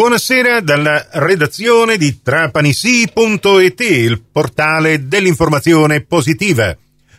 Buonasera dalla redazione di trapanisi.it, il portale dell'informazione positiva.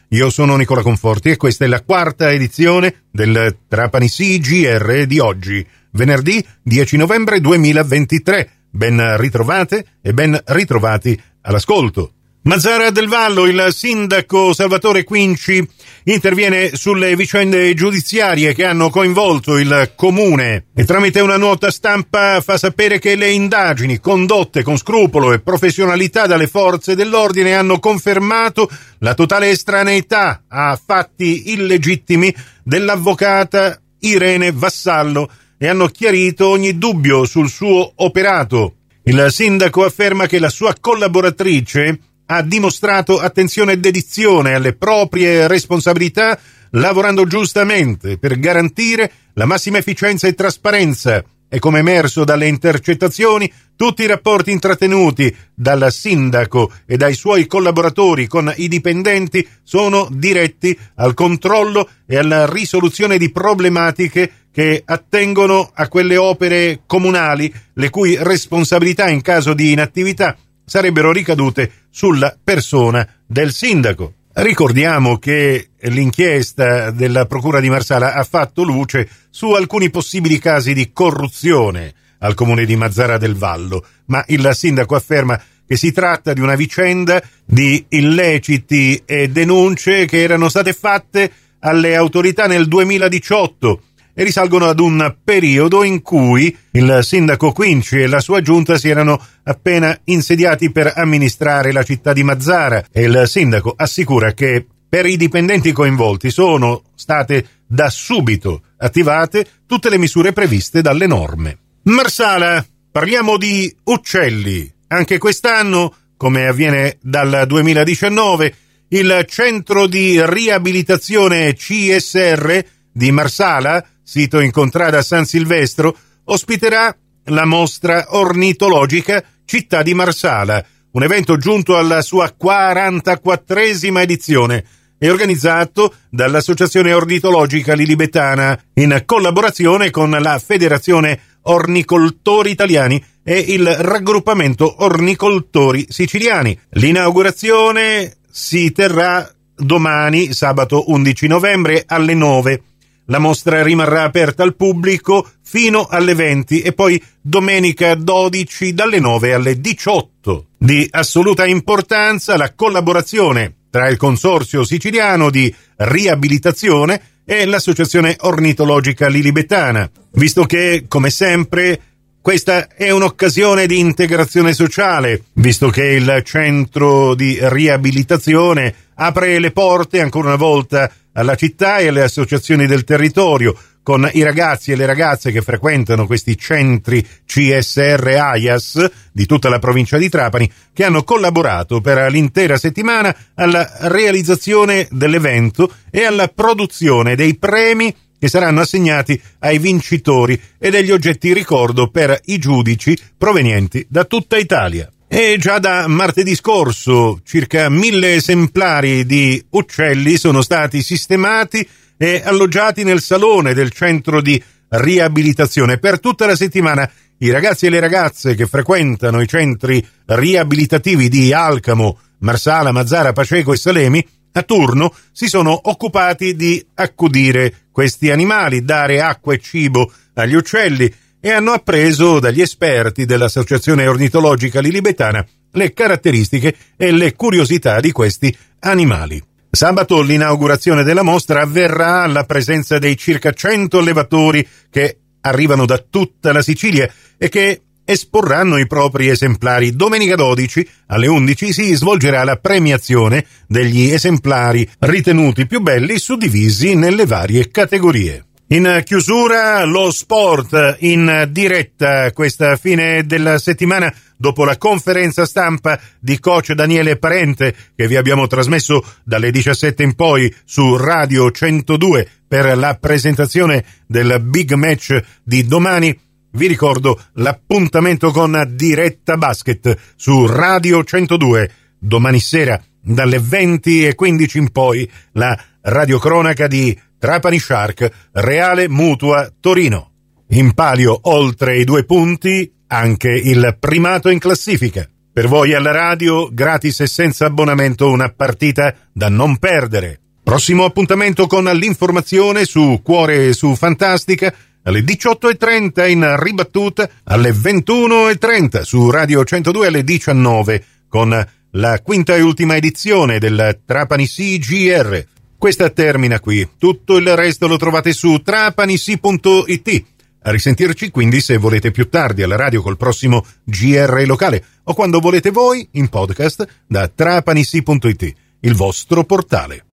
Io sono Nicola Conforti e questa è la quarta edizione del Trapanisi GR di oggi, venerdì 10 novembre 2023. Ben ritrovate e ben ritrovati all'ascolto. Mazzara del Vallo, il sindaco Salvatore Quinci, interviene sulle vicende giudiziarie che hanno coinvolto il comune e tramite una nota stampa fa sapere che le indagini condotte con scrupolo e professionalità dalle forze dell'ordine hanno confermato la totale estraneità a fatti illegittimi dell'avvocata Irene Vassallo e hanno chiarito ogni dubbio sul suo operato. Il sindaco afferma che la sua collaboratrice ha dimostrato attenzione e dedizione alle proprie responsabilità, lavorando giustamente per garantire la massima efficienza e trasparenza. E come emerso dalle intercettazioni, tutti i rapporti intrattenuti dal sindaco e dai suoi collaboratori con i dipendenti sono diretti al controllo e alla risoluzione di problematiche che attengono a quelle opere comunali le cui responsabilità in caso di inattività sarebbero ricadute sulla persona del sindaco. Ricordiamo che l'inchiesta della Procura di Marsala ha fatto luce su alcuni possibili casi di corruzione al comune di Mazzara del Vallo, ma il sindaco afferma che si tratta di una vicenda di illeciti e denunce che erano state fatte alle autorità nel 2018 e risalgono ad un periodo in cui il sindaco Quinci e la sua giunta si erano appena insediati per amministrare la città di Mazzara e il sindaco assicura che per i dipendenti coinvolti sono state da subito attivate tutte le misure previste dalle norme. Marsala, parliamo di uccelli. Anche quest'anno, come avviene dal 2019, il centro di riabilitazione CSR di Marsala sito in contrada San Silvestro, ospiterà la mostra ornitologica Città di Marsala, un evento giunto alla sua 44esima edizione e organizzato dall'Associazione Ornitologica Lilibetana in collaborazione con la Federazione Ornicoltori Italiani e il raggruppamento Ornicoltori Siciliani. L'inaugurazione si terrà domani, sabato 11 novembre alle 9 la mostra rimarrà aperta al pubblico fino alle 20 e poi domenica 12 dalle 9 alle 18. Di assoluta importanza la collaborazione tra il Consorzio Siciliano di Riabilitazione e l'Associazione Ornitologica Lilibetana, visto che, come sempre, questa è un'occasione di integrazione sociale, visto che il centro di riabilitazione apre le porte ancora una volta alla città e alle associazioni del territorio, con i ragazzi e le ragazze che frequentano questi centri CSR AIAS di tutta la provincia di Trapani, che hanno collaborato per l'intera settimana alla realizzazione dell'evento e alla produzione dei premi che saranno assegnati ai vincitori e degli oggetti ricordo per i giudici provenienti da tutta Italia. E già da martedì scorso circa mille esemplari di uccelli sono stati sistemati e alloggiati nel salone del centro di riabilitazione. Per tutta la settimana i ragazzi e le ragazze che frequentano i centri riabilitativi di Alcamo, Marsala, Mazzara, Paceco e Salemi a turno si sono occupati di accudire questi animali, dare acqua e cibo agli uccelli e hanno appreso dagli esperti dell'Associazione Ornitologica Lilibetana le caratteristiche e le curiosità di questi animali. Sabato l'inaugurazione della mostra avverrà alla presenza dei circa 100 allevatori che arrivano da tutta la Sicilia e che esporranno i propri esemplari. Domenica 12 alle 11 si svolgerà la premiazione degli esemplari ritenuti più belli suddivisi nelle varie categorie. In chiusura lo sport in diretta questa fine della settimana dopo la conferenza stampa di coach Daniele Parente che vi abbiamo trasmesso dalle 17 in poi su Radio 102 per la presentazione del big match di domani. Vi ricordo l'appuntamento con Diretta Basket su Radio 102 domani sera dalle 20 e 15 in poi la radiocronaca di Trapani Shark, Reale Mutua Torino. In palio oltre i due punti anche il primato in classifica. Per voi alla radio, gratis e senza abbonamento, una partita da non perdere. Prossimo appuntamento con l'informazione su Cuore e su Fantastica alle 18.30 in ribattuta alle 21.30 su Radio 102 alle 19 con la quinta e ultima edizione del Trapani CGR. Questa termina qui. Tutto il resto lo trovate su trapanisi.it. A risentirci quindi se volete più tardi alla radio col prossimo GR locale o quando volete voi in podcast da trapanisi.it, il vostro portale.